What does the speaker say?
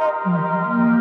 Mm-hmm.